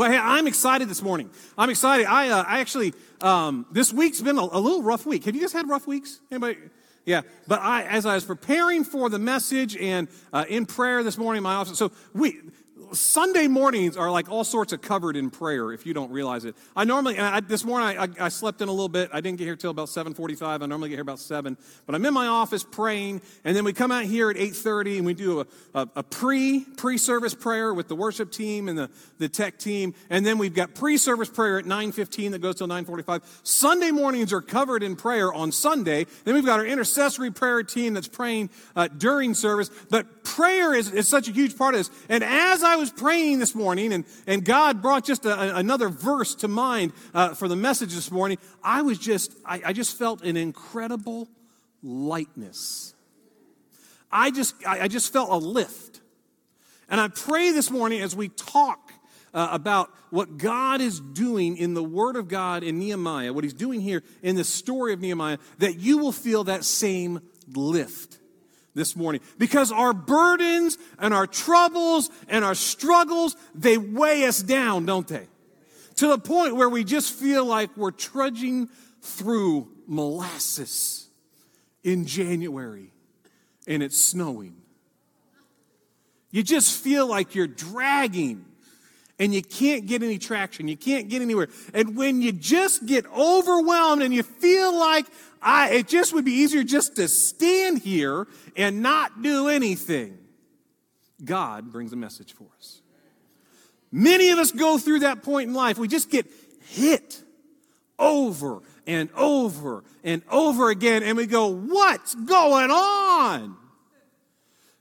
Well, hey, I'm excited this morning. I'm excited. I, uh, I actually, um, this week's been a, a, little rough week. Have you guys had rough weeks? Anybody? Yeah. But I, as I was preparing for the message and uh, in prayer this morning in my office, so we, Sunday mornings are like all sorts of covered in prayer if you don't realize it. I normally, I, this morning I, I, I, slept in a little bit. I didn't get here till about 7.45. I normally get here about 7. But I'm in my office praying, and then we come out here at 8.30 and we do a, a, a pre, pre-service prayer with the worship team and the, the tech team. And then we've got pre-service prayer at 9.15 that goes till 9.45. Sunday mornings are covered in prayer on Sunday. Then we've got our intercessory prayer team that's praying uh, during service. But prayer is, is such a huge part of this. And as I was praying this morning and, and God brought just a, another verse to mind uh, for the message this morning, I was just, I, I just felt an incredible lightness. I just, I, I just felt a lift. And I pray this morning as we talk uh, about what God is doing in the Word of God in Nehemiah, what He's doing here in the story of Nehemiah, that you will feel that same lift this morning because our burdens and our troubles and our struggles, they weigh us down, don't they? To the point where we just feel like we're trudging through molasses in January and it's snowing. You just feel like you're dragging and you can't get any traction. You can't get anywhere. And when you just get overwhelmed and you feel like I, it just would be easier just to stand here and not do anything. God brings a message for us. Many of us go through that point in life. We just get hit over and over and over again, and we go, What's going on?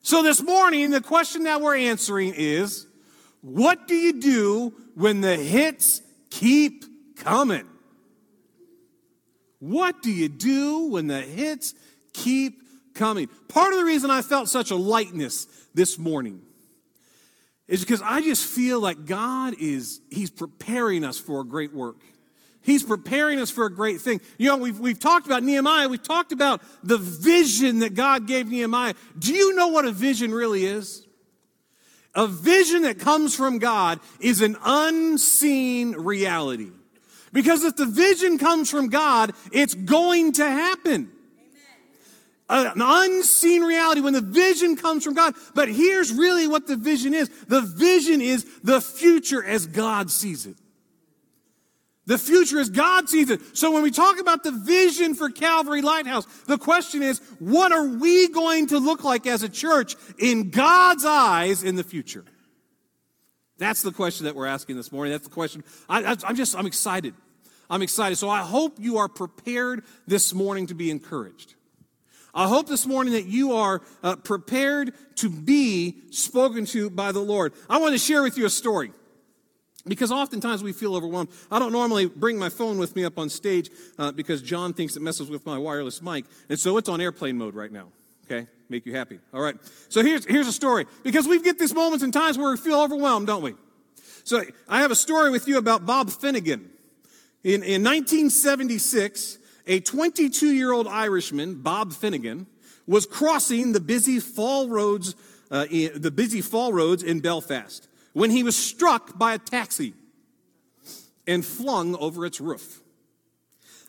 So this morning, the question that we're answering is what do you do when the hits keep coming? What do you do when the hits keep coming? Part of the reason I felt such a lightness this morning is because I just feel like God is, He's preparing us for a great work. He's preparing us for a great thing. You know, we've, we've talked about Nehemiah. We've talked about the vision that God gave Nehemiah. Do you know what a vision really is? A vision that comes from God is an unseen reality. Because if the vision comes from God, it's going to happen. Amen. An unseen reality when the vision comes from God. But here's really what the vision is the vision is the future as God sees it. The future as God sees it. So when we talk about the vision for Calvary Lighthouse, the question is, what are we going to look like as a church in God's eyes in the future? That's the question that we're asking this morning. That's the question. I, am just, I'm excited. I'm excited. So I hope you are prepared this morning to be encouraged. I hope this morning that you are uh, prepared to be spoken to by the Lord. I want to share with you a story because oftentimes we feel overwhelmed. I don't normally bring my phone with me up on stage uh, because John thinks it messes with my wireless mic, and so it's on airplane mode right now. Okay, make you happy. All right. So here's here's a story because we get these moments and times where we feel overwhelmed, don't we? So I have a story with you about Bob Finnegan. In, in 1976, a 22 year old Irishman, Bob Finnegan, was crossing the busy Falls Road, uh, in, the busy Falls Road in Belfast when he was struck by a taxi and flung over its roof.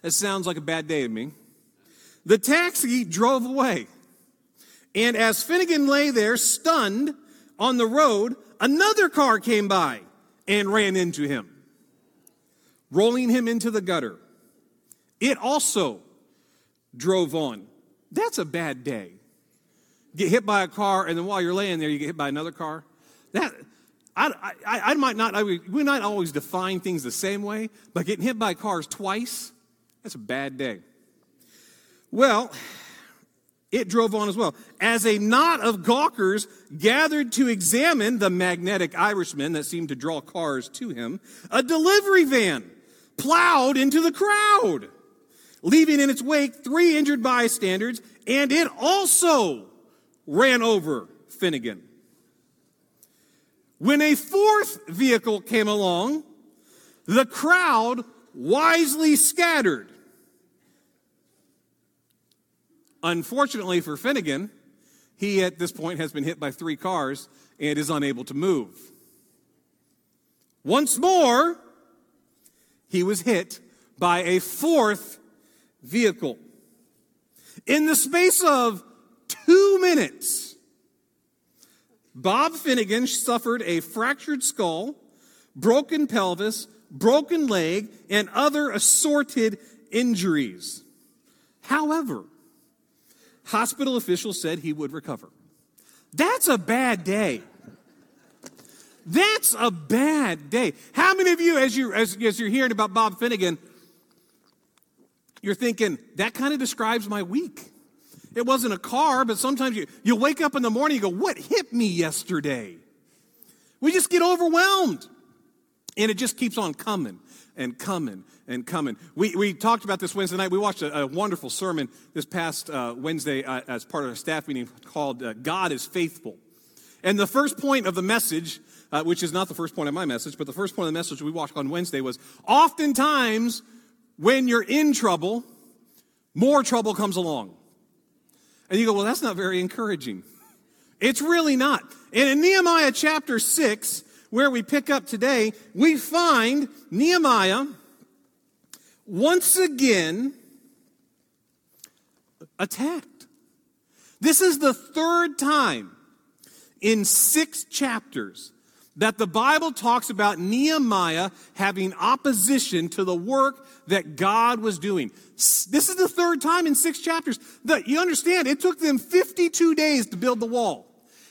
That sounds like a bad day to me. The taxi drove away. And as Finnegan lay there stunned on the road, another car came by and ran into him, rolling him into the gutter. It also drove on. That's a bad day. Get hit by a car, and then while you're laying there, you get hit by another car. That I, I, I might not, I, we might always define things the same way, but getting hit by cars twice, that's a bad day. Well, it drove on as well. As a knot of gawkers gathered to examine the magnetic Irishman that seemed to draw cars to him, a delivery van plowed into the crowd, leaving in its wake three injured bystanders, and it also ran over Finnegan. When a fourth vehicle came along, the crowd wisely scattered Unfortunately for Finnegan, he at this point has been hit by three cars and is unable to move. Once more, he was hit by a fourth vehicle. In the space of two minutes, Bob Finnegan suffered a fractured skull, broken pelvis, broken leg, and other assorted injuries. However, hospital officials said he would recover. That's a bad day. That's a bad day. How many of you, as, you, as, as you're hearing about Bob Finnegan, you're thinking, that kind of describes my week? It wasn't a car, but sometimes you, you wake up in the morning, you go, What hit me yesterday? We just get overwhelmed. And it just keeps on coming and coming and coming. We, we talked about this Wednesday night. We watched a, a wonderful sermon this past uh, Wednesday uh, as part of a staff meeting called uh, God is Faithful. And the first point of the message, uh, which is not the first point of my message, but the first point of the message we watched on Wednesday was oftentimes when you're in trouble, more trouble comes along. And you go, well, that's not very encouraging. It's really not. And in Nehemiah chapter 6, where we pick up today, we find Nehemiah once again attacked. This is the third time in six chapters that the Bible talks about Nehemiah having opposition to the work that God was doing. This is the third time in six chapters. that you understand, it took them 52 days to build the wall.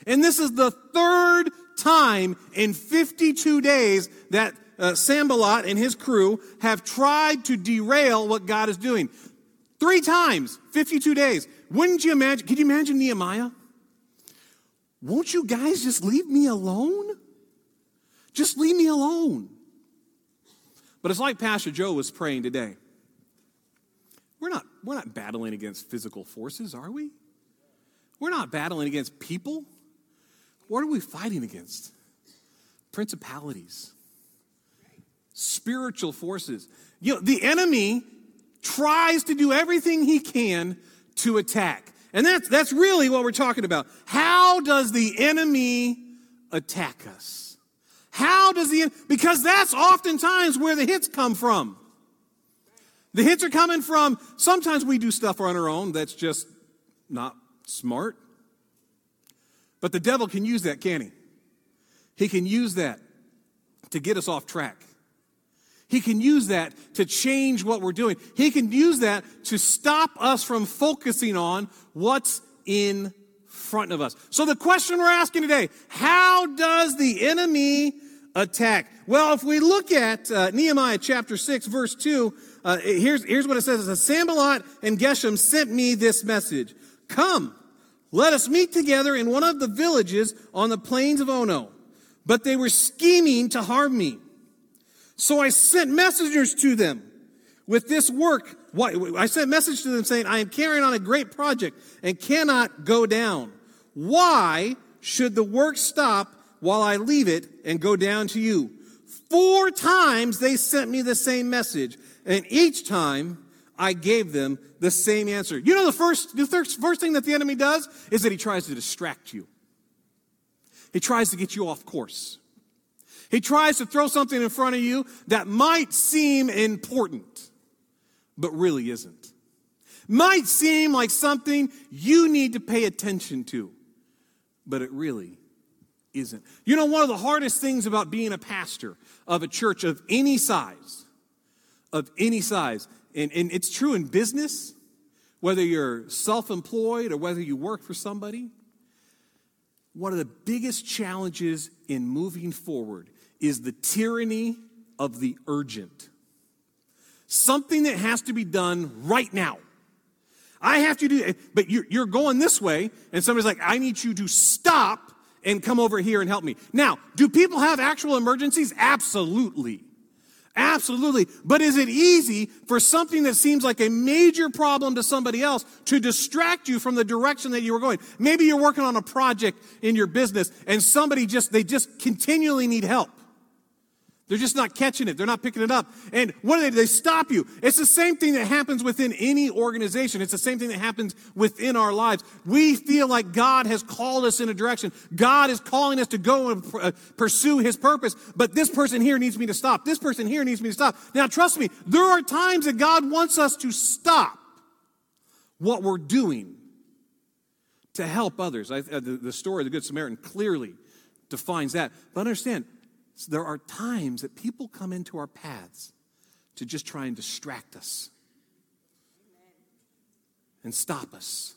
And this is the third time in 52 days that uh, Sanballat and his crew have tried to derail what God is doing. Three times, 52 days. Wouldn't you imagine? Could you imagine Nehemiah? Won't you guys just leave me alone? Just leave me alone. But it's like Pastor Joe was praying today. We're not, we're not battling against physical forces, are we? We're not battling against people. What are we fighting against? Principalities, spiritual forces. You know, the enemy tries to do everything he can to attack. And that's, that's really what we're talking about. How does the enemy attack us? How does the, because that's oftentimes where the hits come from. The hits are coming from, sometimes we do stuff on our own that's just not smart. But the devil can use that, can he? He can use that to get us off track. He can use that to change what we're doing. He can use that to stop us from focusing on what's in front of us. So the question we're asking today, how does the enemy attack? Well, if we look at uh, Nehemiah chapter 6 verse 2, uh, here's, here's what it says. It says, Sanballat and Geshem sent me this message. Come, let us meet together in one of the villages on the plains of Ono. But they were scheming to harm me. So I sent messengers to them with this work. I sent a message to them saying, I am carrying on a great project and cannot go down. Why should the work stop while I leave it and go down to you? Four times they sent me the same message, and each time I gave them the same answer. You know, the first, the first, first thing that the enemy does is that he tries to distract you. He tries to get you off course. He tries to throw something in front of you that might seem important, but really isn't. Might seem like something you need to pay attention to, but it really isn't. You know, one of the hardest things about being a pastor of a church of any size, of any size, and, and it's true in business, whether you're self employed or whether you work for somebody. One of the biggest challenges in moving forward is the tyranny of the urgent. Something that has to be done right now. I have to do it, but you're, you're going this way, and somebody's like, I need you to stop and come over here and help me. Now, do people have actual emergencies? Absolutely. Absolutely. But is it easy for something that seems like a major problem to somebody else to distract you from the direction that you were going? Maybe you're working on a project in your business and somebody just, they just continually need help. They're just not catching it. They're not picking it up. And what do they do? They stop you. It's the same thing that happens within any organization. It's the same thing that happens within our lives. We feel like God has called us in a direction. God is calling us to go and uh, pursue his purpose. But this person here needs me to stop. This person here needs me to stop. Now, trust me, there are times that God wants us to stop what we're doing to help others. I, uh, the, the story of the Good Samaritan clearly defines that. But understand, so there are times that people come into our paths to just try and distract us and stop us.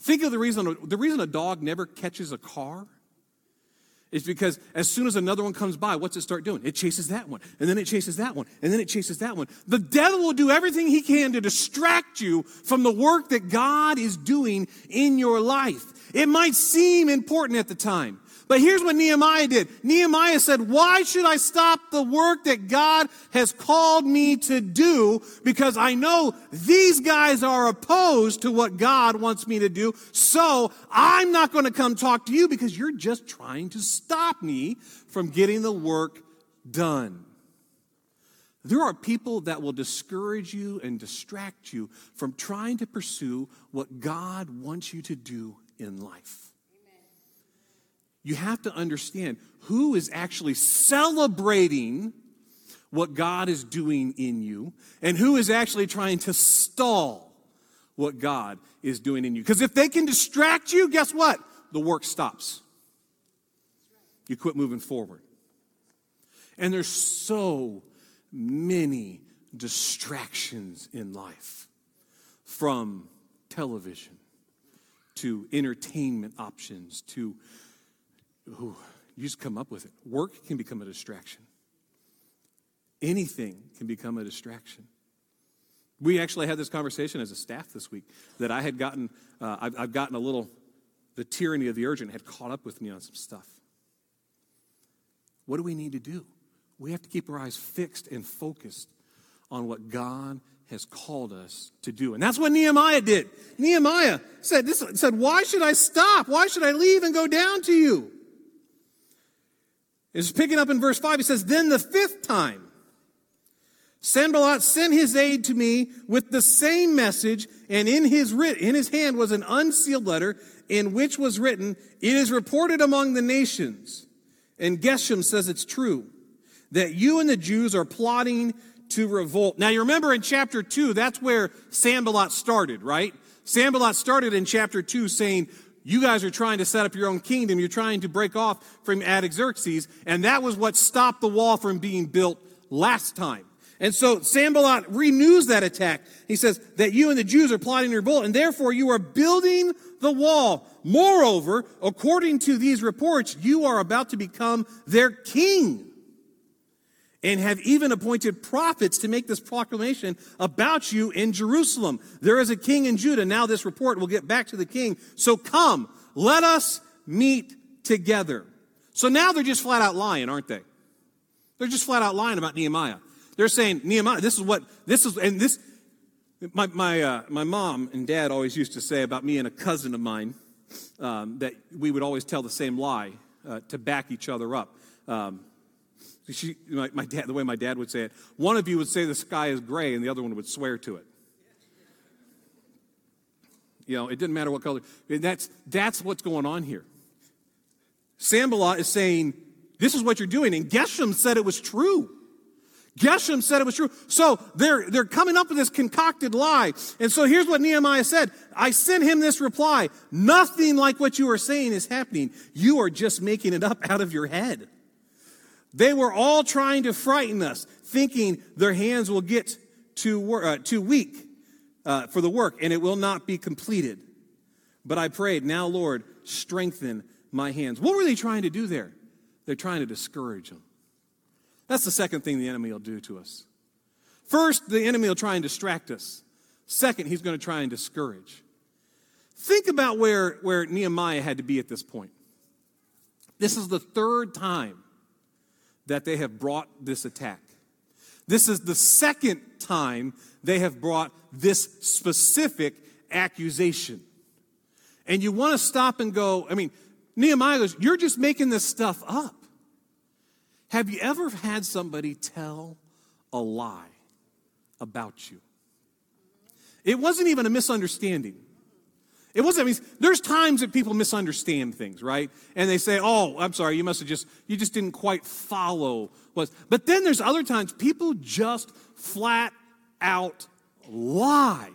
Think of the reason the reason a dog never catches a car is because as soon as another one comes by, what's it start doing? It chases that one, and then it chases that one, and then it chases that one. The devil will do everything he can to distract you from the work that God is doing in your life. It might seem important at the time. But here's what Nehemiah did. Nehemiah said, why should I stop the work that God has called me to do? Because I know these guys are opposed to what God wants me to do. So I'm not going to come talk to you because you're just trying to stop me from getting the work done. There are people that will discourage you and distract you from trying to pursue what God wants you to do in life you have to understand who is actually celebrating what God is doing in you and who is actually trying to stall what God is doing in you. Because if they can distract you, guess what? The work stops. You quit moving forward. And there's so many distractions in life from television to entertainment options to Ooh, you just come up with it. Work can become a distraction. Anything can become a distraction. We actually had this conversation as a staff this week that I had gotten, uh, I've, I've gotten a little, the tyranny of the urgent had caught up with me on some stuff. What do we need to do? We have to keep our eyes fixed and focused on what God has called us to do. And that's what Nehemiah did. Nehemiah said, this, said, Why should I stop? Why should I leave and go down to you? It's picking up in verse 5. He says, Then the fifth time, Sanballat sent his aide to me with the same message, and in his, writ- in his hand was an unsealed letter in which was written, It is reported among the nations, and Geshem says it's true, that you and the Jews are plotting to revolt. Now you remember in chapter 2, that's where Sanballat started, right? Sanballat started in chapter 2 saying, you guys are trying to set up your own kingdom. You're trying to break off from Artaxerxes. And that was what stopped the wall from being built last time. And so Sanballat renews that attack. He says that you and the Jews are plotting your revolt, and therefore you are building the wall. Moreover, according to these reports, you are about to become their king and have even appointed prophets to make this proclamation about you in Jerusalem. There is a king in Judah. Now this report will get back to the king. So come, let us meet together. So now they're just flat out lying, aren't they? They're just flat out lying about Nehemiah. They're saying, Nehemiah, this is what, this is, and this, my, my, uh, my mom and dad always used to say about me and a cousin of mine um, that we would always tell the same lie uh, to back each other up. Um, she, my, my dad, the way my dad would say it, one of you would say the sky is gray and the other one would swear to it. You know, it didn't matter what color. That's, that's what's going on here. Sanballat is saying, this is what you're doing. And Geshem said it was true. Geshem said it was true. So they're, they're coming up with this concocted lie. And so here's what Nehemiah said. I sent him this reply. Nothing like what you are saying is happening. You are just making it up out of your head. They were all trying to frighten us, thinking their hands will get too, uh, too weak uh, for the work and it will not be completed. But I prayed, now, Lord, strengthen my hands. What were they trying to do there? They're trying to discourage them. That's the second thing the enemy will do to us. First, the enemy will try and distract us. Second, he's going to try and discourage. Think about where, where Nehemiah had to be at this point. This is the third time that they have brought this attack. This is the second time they have brought this specific accusation. And you want to stop and go, I mean, Nehemiah goes, You're just making this stuff up. Have you ever had somebody tell a lie about you? It wasn't even a misunderstanding. It wasn't, I mean, there's times that people misunderstand things, right? And they say, oh, I'm sorry, you must have just, you just didn't quite follow what. But then there's other times people just flat out lie.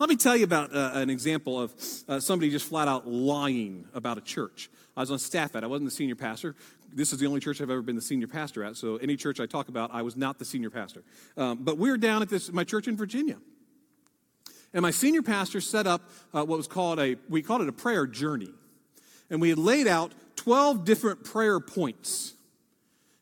Let me tell you about uh, an example of uh, somebody just flat out lying about a church. I was on staff at, I wasn't the senior pastor. This is the only church I've ever been the senior pastor at, so any church I talk about, I was not the senior pastor. Um, but we're down at this, my church in Virginia. And my senior pastor set up uh, what was called a, we called it a prayer journey. And we had laid out 12 different prayer points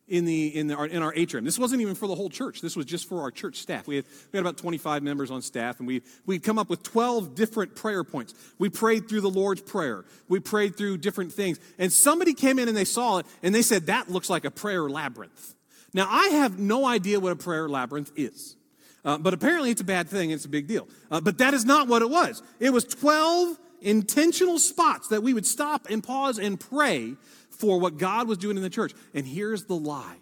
in, the, in, the, in our atrium. This wasn't even for the whole church. This was just for our church staff. We had, we had about 25 members on staff, and we, we'd come up with 12 different prayer points. We prayed through the Lord's Prayer. We prayed through different things. And somebody came in and they saw it, and they said, that looks like a prayer labyrinth. Now, I have no idea what a prayer labyrinth is. Uh, but apparently it's a bad thing, it's a big deal. Uh, but that is not what it was. It was 12 intentional spots that we would stop and pause and pray for what God was doing in the church. And here's the lie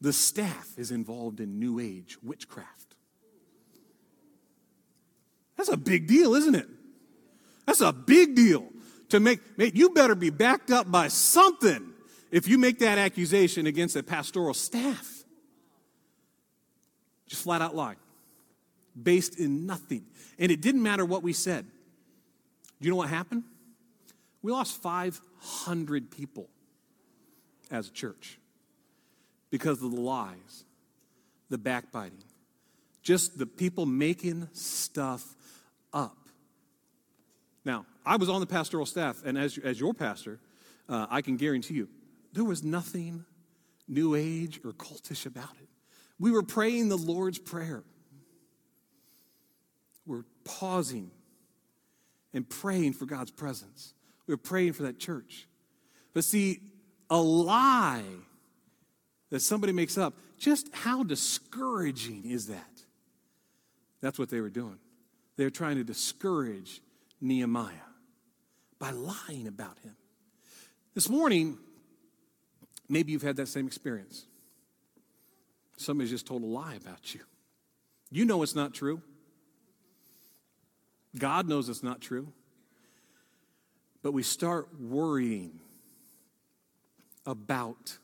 the staff is involved in New Age witchcraft. That's a big deal, isn't it? That's a big deal to make, make you better be backed up by something if you make that accusation against a pastoral staff. Just flat out lie. Based in nothing. And it didn't matter what we said. Do you know what happened? We lost 500 people as a church because of the lies, the backbiting, just the people making stuff up. Now, I was on the pastoral staff, and as, as your pastor, uh, I can guarantee you, there was nothing new age or cultish about it. We were praying the Lord's Prayer. We're pausing and praying for God's presence. We we're praying for that church. But see, a lie that somebody makes up, just how discouraging is that? That's what they were doing. They were trying to discourage Nehemiah by lying about him. This morning, maybe you've had that same experience. Somebody's just told a lie about you. You know it's not true. God knows it's not true. But we start worrying about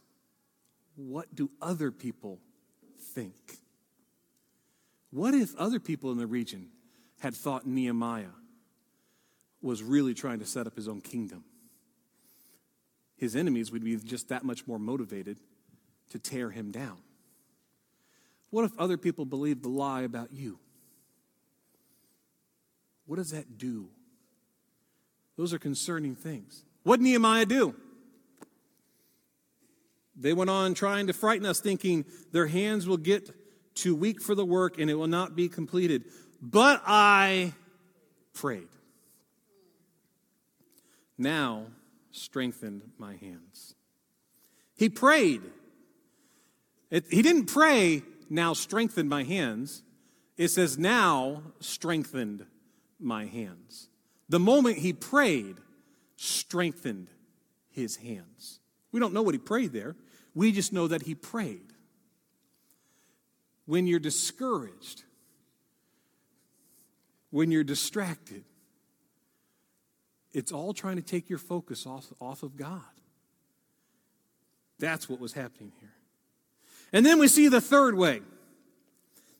what do other people think? What if other people in the region had thought Nehemiah was really trying to set up his own kingdom? His enemies would be just that much more motivated to tear him down. What if other people believe the lie about you? What does that do? Those are concerning things. What did Nehemiah do? They went on trying to frighten us, thinking their hands will get too weak for the work and it will not be completed. But I prayed. Now strengthened my hands. He prayed. It, he didn't pray, now strengthened my hands. It says, now strengthened my hands. The moment he prayed, strengthened his hands. We don't know what he prayed there. We just know that he prayed. When you're discouraged, when you're distracted, it's all trying to take your focus off, off of God. That's what was happening here. And then we see the third way.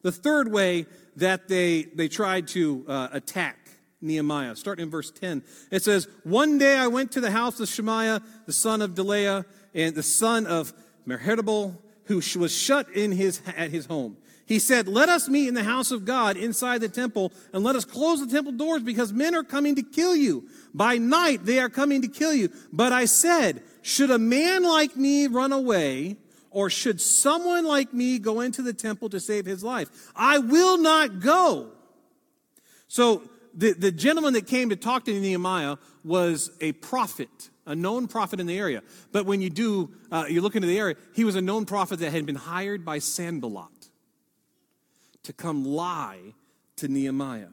The third way that they, they tried to uh, attack Nehemiah. Starting in verse 10, it says, One day I went to the house of Shemaiah, the son of Delaiah, and the son of Mehetabel, who was shut in his, at his home. He said, Let us meet in the house of God inside the temple, and let us close the temple doors, because men are coming to kill you. By night they are coming to kill you. But I said, Should a man like me run away? Or should someone like me go into the temple to save his life? I will not go. So the, the gentleman that came to talk to Nehemiah was a prophet, a known prophet in the area. But when you do, uh, you look into the area, he was a known prophet that had been hired by Sanballat to come lie to Nehemiah.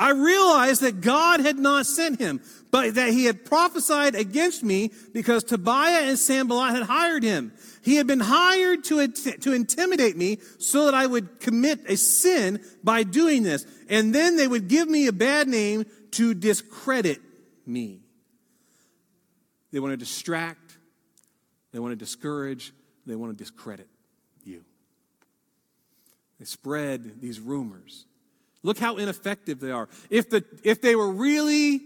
I realized that God had not sent him, but that he had prophesied against me because Tobiah and Sanballat had hired him. He had been hired to, to intimidate me so that I would commit a sin by doing this. And then they would give me a bad name to discredit me. They want to distract, they want to discourage, they want to discredit you. They spread these rumors. Look how ineffective they are. If, the, if they were really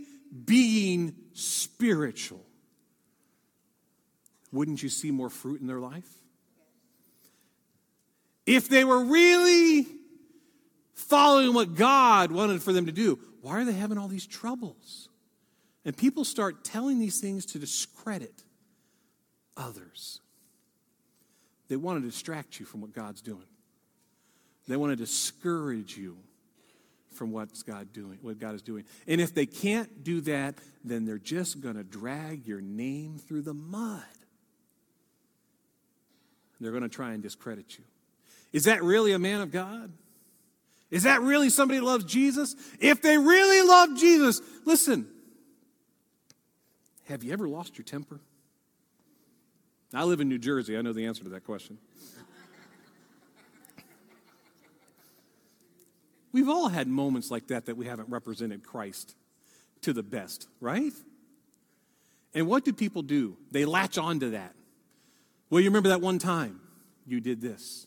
being spiritual, wouldn't you see more fruit in their life? If they were really following what God wanted for them to do, why are they having all these troubles? And people start telling these things to discredit others. They want to distract you from what God's doing. They want to discourage you from what's God doing, what God is doing. And if they can't do that, then they're just going to drag your name through the mud. They're going to try and discredit you. Is that really a man of God? Is that really somebody who loves Jesus? If they really love Jesus, listen. Have you ever lost your temper? I live in New Jersey. I know the answer to that question. We've all had moments like that that we haven't represented Christ to the best, right? And what do people do? They latch on to that. Well, you remember that one time you did this.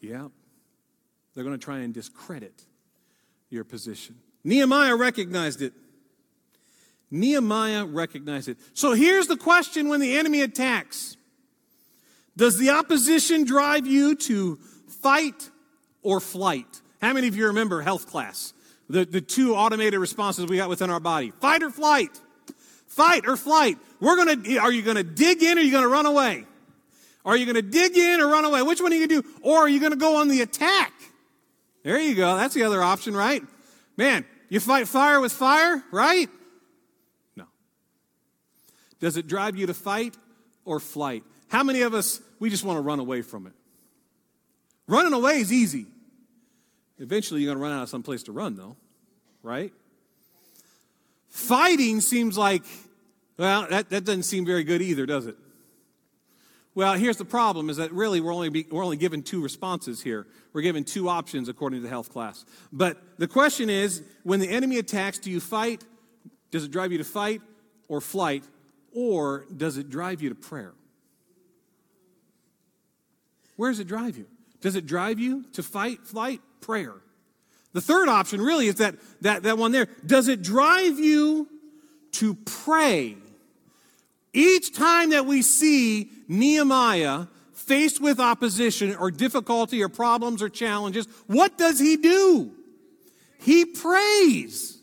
Yeah. They're going to try and discredit your position. Nehemiah recognized it. Nehemiah recognized it. So here's the question when the enemy attacks Does the opposition drive you to fight or flight? How many of you remember health class? The, the two automated responses we got within our body fight or flight. Fight or flight. We're gonna, are you gonna dig in or are you gonna run away? Are you gonna dig in or run away? Which one are you gonna do? Or are you gonna go on the attack? There you go. That's the other option, right? Man, you fight fire with fire, right? No. Does it drive you to fight or flight? How many of us, we just want to run away from it? Running away is easy. Eventually, you're going to run out of some place to run, though, right? Fighting seems like, well, that, that doesn't seem very good either, does it? Well, here's the problem is that really we're only, be, we're only given two responses here. We're given two options according to the health class. But the question is when the enemy attacks, do you fight? Does it drive you to fight or flight? Or does it drive you to prayer? Where does it drive you? Does it drive you to fight, flight, prayer? The third option really is that, that, that one there. Does it drive you to pray? Each time that we see Nehemiah faced with opposition or difficulty or problems or challenges, what does he do? He prays.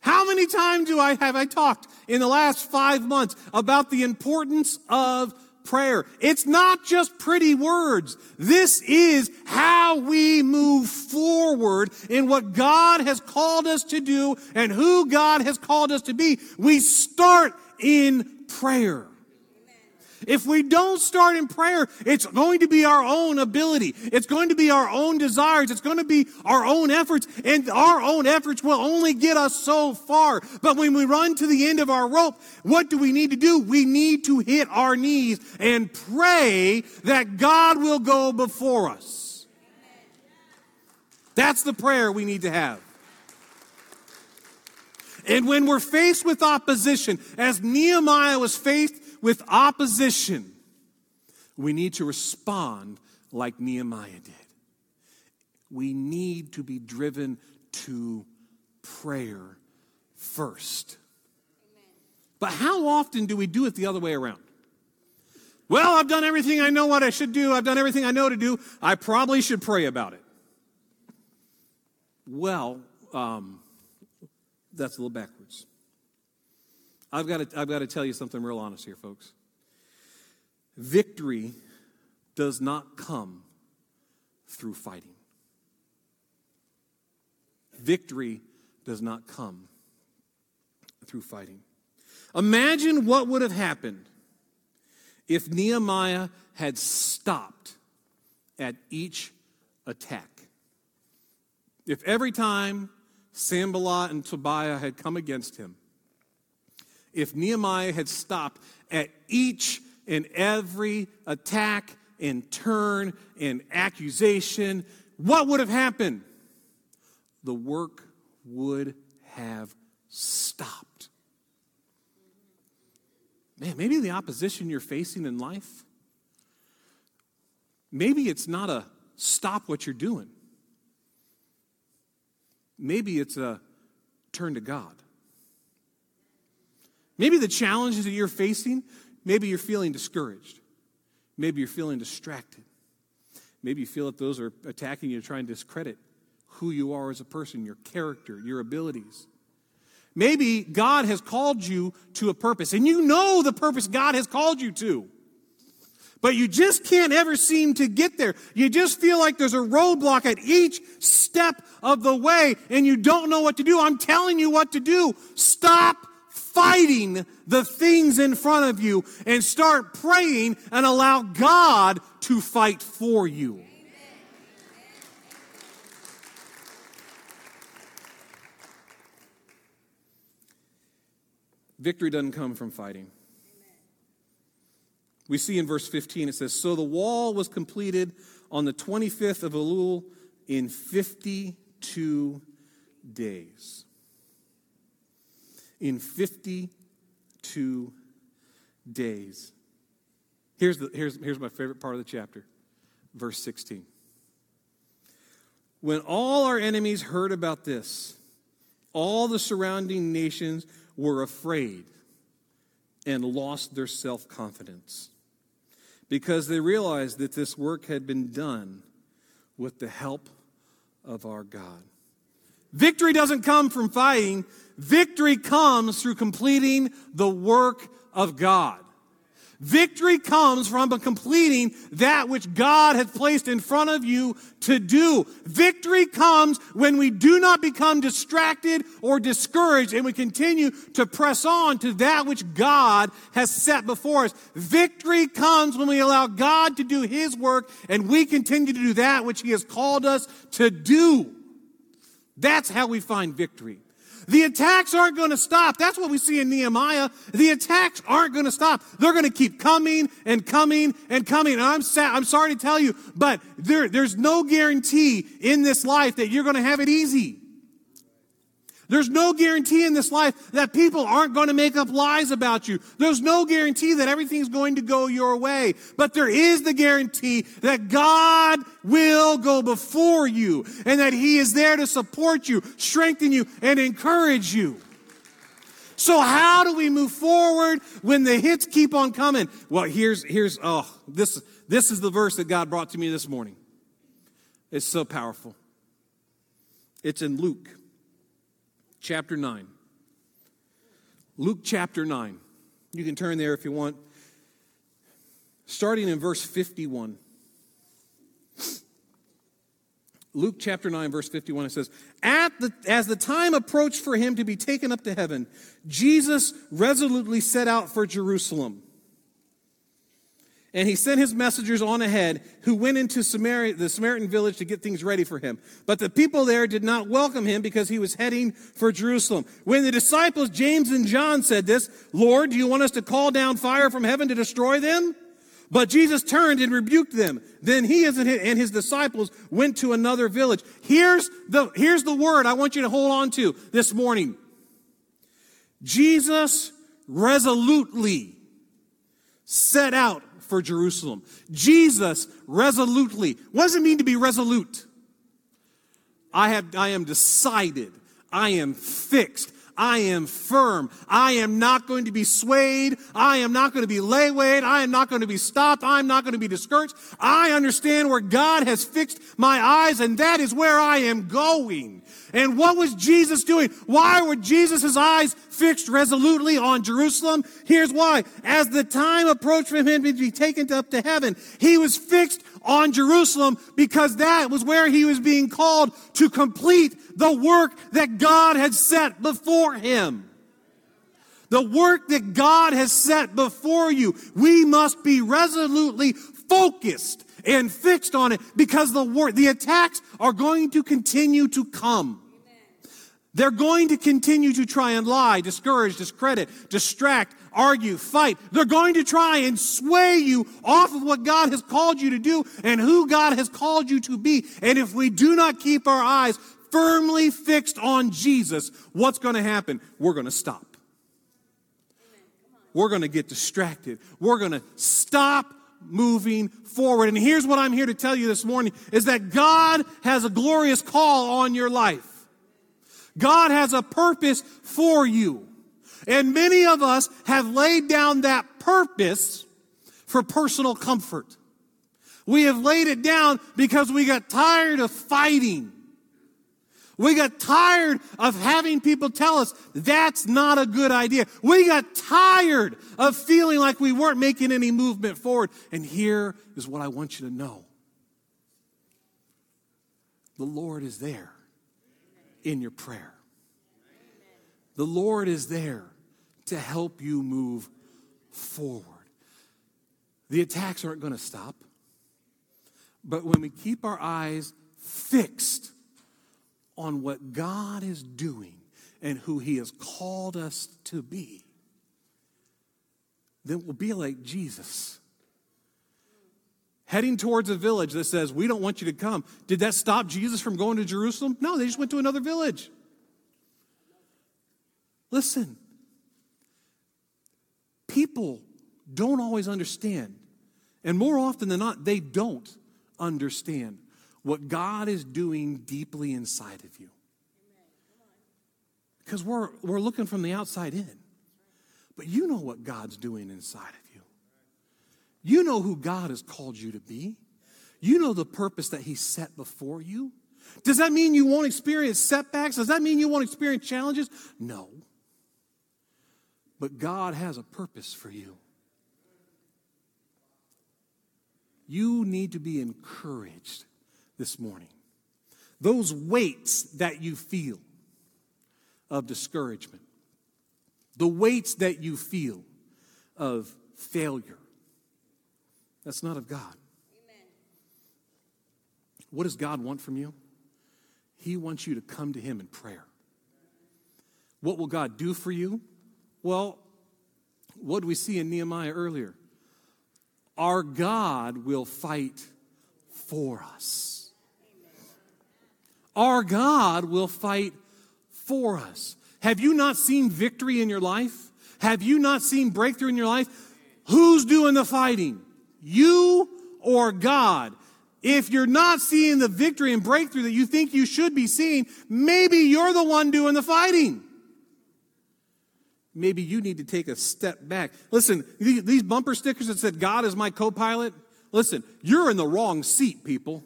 How many times do I have I talked in the last five months about the importance of prayer? It's not just pretty words. This is how we move forward in what God has called us to do and who God has called us to be. We start in prayer. If we don't start in prayer, it's going to be our own ability. It's going to be our own desires. It's going to be our own efforts. And our own efforts will only get us so far. But when we run to the end of our rope, what do we need to do? We need to hit our knees and pray that God will go before us. That's the prayer we need to have. And when we're faced with opposition, as Nehemiah was faced with opposition, we need to respond like Nehemiah did. We need to be driven to prayer first. But how often do we do it the other way around? Well, I've done everything I know what I should do. I've done everything I know to do. I probably should pray about it. Well, um, that's a little backwards. I've got, to, I've got to tell you something real honest here, folks. Victory does not come through fighting. Victory does not come through fighting. Imagine what would have happened if Nehemiah had stopped at each attack. if every time Sanballat and Tobiah had come against him, if Nehemiah had stopped at each and every attack and turn and accusation, what would have happened? The work would have stopped. Man, maybe the opposition you're facing in life, maybe it's not a stop what you're doing. Maybe it's a turn to God. Maybe the challenges that you're facing, maybe you're feeling discouraged. Maybe you're feeling distracted. Maybe you feel that those are attacking you, trying to discredit who you are as a person, your character, your abilities. Maybe God has called you to a purpose, and you know the purpose God has called you to. But you just can't ever seem to get there. You just feel like there's a roadblock at each step of the way, and you don't know what to do. I'm telling you what to do. Stop fighting the things in front of you and start praying and allow God to fight for you. Victory doesn't come from fighting. We see in verse 15 it says, So the wall was completed on the 25th of Elul in 52 days. In 52 days. Here's, the, here's, here's my favorite part of the chapter, verse 16. When all our enemies heard about this, all the surrounding nations were afraid and lost their self confidence because they realized that this work had been done with the help of our God. Victory doesn't come from fighting, victory comes through completing the work of God. Victory comes from completing that which God has placed in front of you to do. Victory comes when we do not become distracted or discouraged and we continue to press on to that which God has set before us. Victory comes when we allow God to do His work and we continue to do that which He has called us to do. That's how we find victory. The attacks aren't going to stop. That's what we see in Nehemiah. The attacks aren't going to stop. They're going to keep coming and coming and coming. And I'm sad, I'm sorry to tell you, but there, there's no guarantee in this life that you're going to have it easy. There's no guarantee in this life that people aren't going to make up lies about you. There's no guarantee that everything's going to go your way. But there is the guarantee that God will go before you and that He is there to support you, strengthen you, and encourage you. So how do we move forward when the hits keep on coming? Well, here's, here's, oh, this, this is the verse that God brought to me this morning. It's so powerful. It's in Luke chapter 9. Luke chapter 9. You can turn there if you want. Starting in verse 51. Luke chapter 9, verse 51, it says, At the, As the time approached for him to be taken up to heaven, Jesus resolutely set out for Jerusalem and he sent his messengers on ahead who went into Samaria, the Samaritan village to get things ready for him. But the people there did not welcome him because he was heading for Jerusalem. When the disciples James and John said this, Lord, do you want us to call down fire from heaven to destroy them? But Jesus turned and rebuked them. Then he and his disciples went to another village. Here's the, here's the word I want you to hold on to this morning. Jesus resolutely set out for Jerusalem. Jesus resolutely. What does it mean to be resolute? I have, I am decided. I am fixed. I am firm. I am not going to be swayed. I am not going to be laywayed. I am not going to be stopped. I am not going to be discouraged. I understand where God has fixed my eyes and that is where I am going. And what was Jesus doing? Why were Jesus' eyes fixed resolutely on Jerusalem? Here's why. As the time approached for him to be taken up to heaven, he was fixed on Jerusalem because that was where he was being called to complete the work that God had set before him. The work that God has set before you. We must be resolutely focused and fixed on it because the war, the attacks are going to continue to come. They're going to continue to try and lie, discourage, discredit, distract, argue, fight. They're going to try and sway you off of what God has called you to do and who God has called you to be. And if we do not keep our eyes firmly fixed on Jesus, what's going to happen? We're going to stop. We're going to get distracted. We're going to stop moving forward. And here's what I'm here to tell you this morning is that God has a glorious call on your life. God has a purpose for you. And many of us have laid down that purpose for personal comfort. We have laid it down because we got tired of fighting. We got tired of having people tell us that's not a good idea. We got tired of feeling like we weren't making any movement forward. And here is what I want you to know the Lord is there in your prayer. The Lord is there to help you move forward. The attacks aren't going to stop. But when we keep our eyes fixed on what God is doing and who He has called us to be, then we'll be like Jesus. Heading towards a village that says, We don't want you to come. Did that stop Jesus from going to Jerusalem? No, they just went to another village. Listen, people don't always understand. And more often than not, they don't understand what God is doing deeply inside of you. Because we're, we're looking from the outside in. But you know what God's doing inside of you. You know who God has called you to be. You know the purpose that He set before you. Does that mean you won't experience setbacks? Does that mean you won't experience challenges? No. But God has a purpose for you. You need to be encouraged this morning. Those weights that you feel of discouragement, the weights that you feel of failure, that's not of God. Amen. What does God want from you? He wants you to come to Him in prayer. What will God do for you? Well, what do we see in Nehemiah earlier? Our God will fight for us. Our God will fight for us. Have you not seen victory in your life? Have you not seen breakthrough in your life? Who's doing the fighting? You or God? If you're not seeing the victory and breakthrough that you think you should be seeing, maybe you're the one doing the fighting. Maybe you need to take a step back. Listen, these bumper stickers that said, God is my co pilot, listen, you're in the wrong seat, people.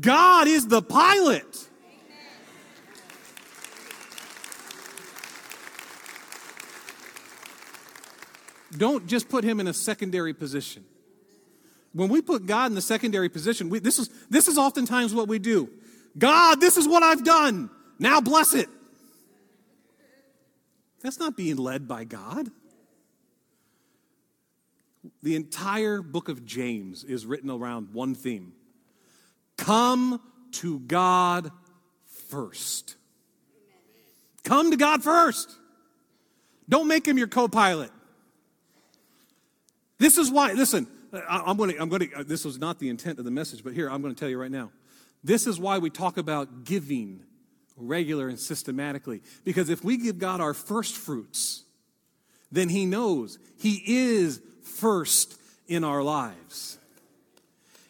God is the pilot. Don't just put him in a secondary position. When we put God in the secondary position, we, this, is, this is oftentimes what we do. God, this is what I've done. Now bless it. That's not being led by God. The entire book of James is written around one theme Come to God first. Come to God first. Don't make him your co pilot. This is why, listen, I'm going to, I'm going to, uh, this was not the intent of the message, but here, I'm going to tell you right now. This is why we talk about giving regular and systematically. Because if we give God our first fruits, then He knows He is first in our lives.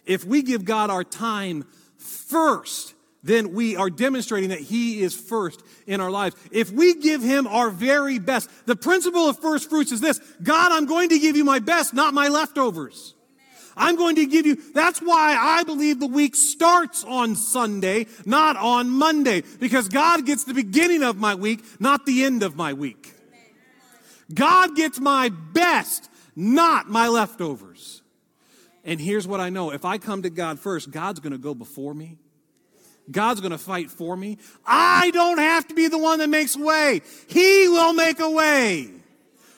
If we give God our time first, then we are demonstrating that He is first in our lives. If we give Him our very best, the principle of first fruits is this God, I'm going to give you my best, not my leftovers. I'm going to give you, that's why I believe the week starts on Sunday, not on Monday, because God gets the beginning of my week, not the end of my week. God gets my best, not my leftovers. And here's what I know if I come to God first, God's going to go before me. God's going to fight for me. I don't have to be the one that makes way. He will make a way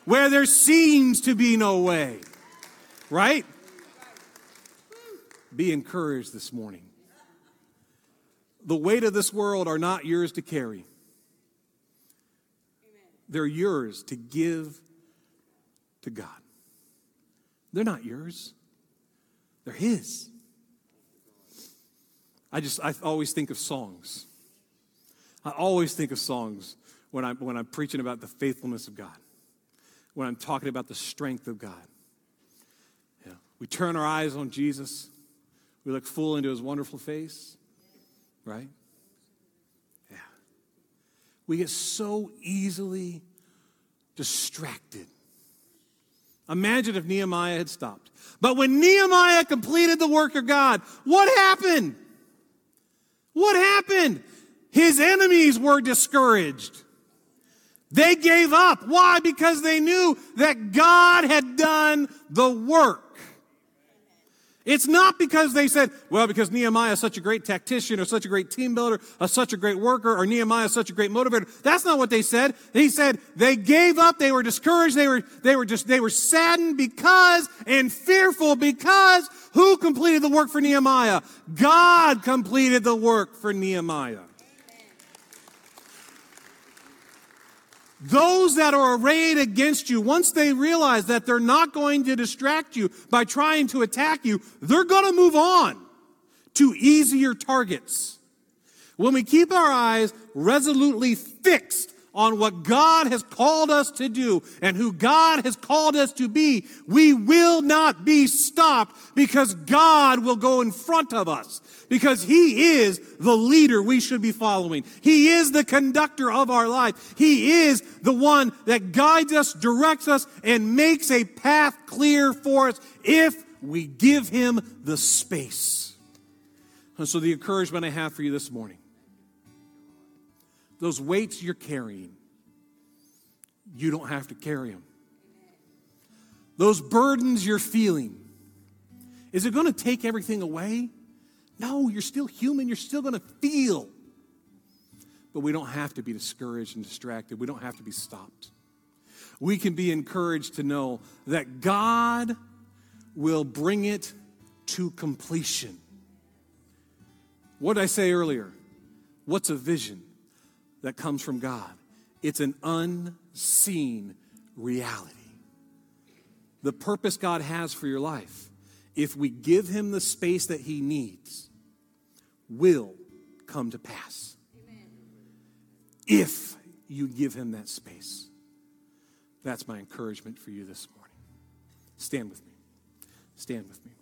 where there seems to be no way. Right? Be encouraged this morning. The weight of this world are not yours to carry. They're yours to give to God. They're not yours. They're his. I just I always think of songs. I always think of songs when I'm when I'm preaching about the faithfulness of God. When I'm talking about the strength of God. Yeah. We turn our eyes on Jesus. We look full into his wonderful face. Right? Yeah. We get so easily distracted. Imagine if Nehemiah had stopped. But when Nehemiah completed the work of God, what happened? What happened? His enemies were discouraged. They gave up. Why? Because they knew that God had done the work. It's not because they said, well, because Nehemiah is such a great tactician or such a great team builder or such a great worker or Nehemiah is such a great motivator. That's not what they said. He said they gave up, they were discouraged, they were, they were just, they were saddened because and fearful because who completed the work for Nehemiah? God completed the work for Nehemiah. Those that are arrayed against you, once they realize that they're not going to distract you by trying to attack you, they're going to move on to easier targets. When we keep our eyes resolutely fixed on what God has called us to do and who God has called us to be, we will not be stopped because God will go in front of us. Because He is the leader we should be following. He is the conductor of our life. He is the one that guides us, directs us, and makes a path clear for us if we give Him the space. And so the encouragement I have for you this morning those weights you're carrying, you don't have to carry them. Those burdens you're feeling, is it going to take everything away? No, you're still human. You're still going to feel. But we don't have to be discouraged and distracted. We don't have to be stopped. We can be encouraged to know that God will bring it to completion. What did I say earlier? What's a vision? That comes from God. It's an unseen reality. The purpose God has for your life, if we give Him the space that He needs, will come to pass. Amen. If you give Him that space. That's my encouragement for you this morning. Stand with me. Stand with me.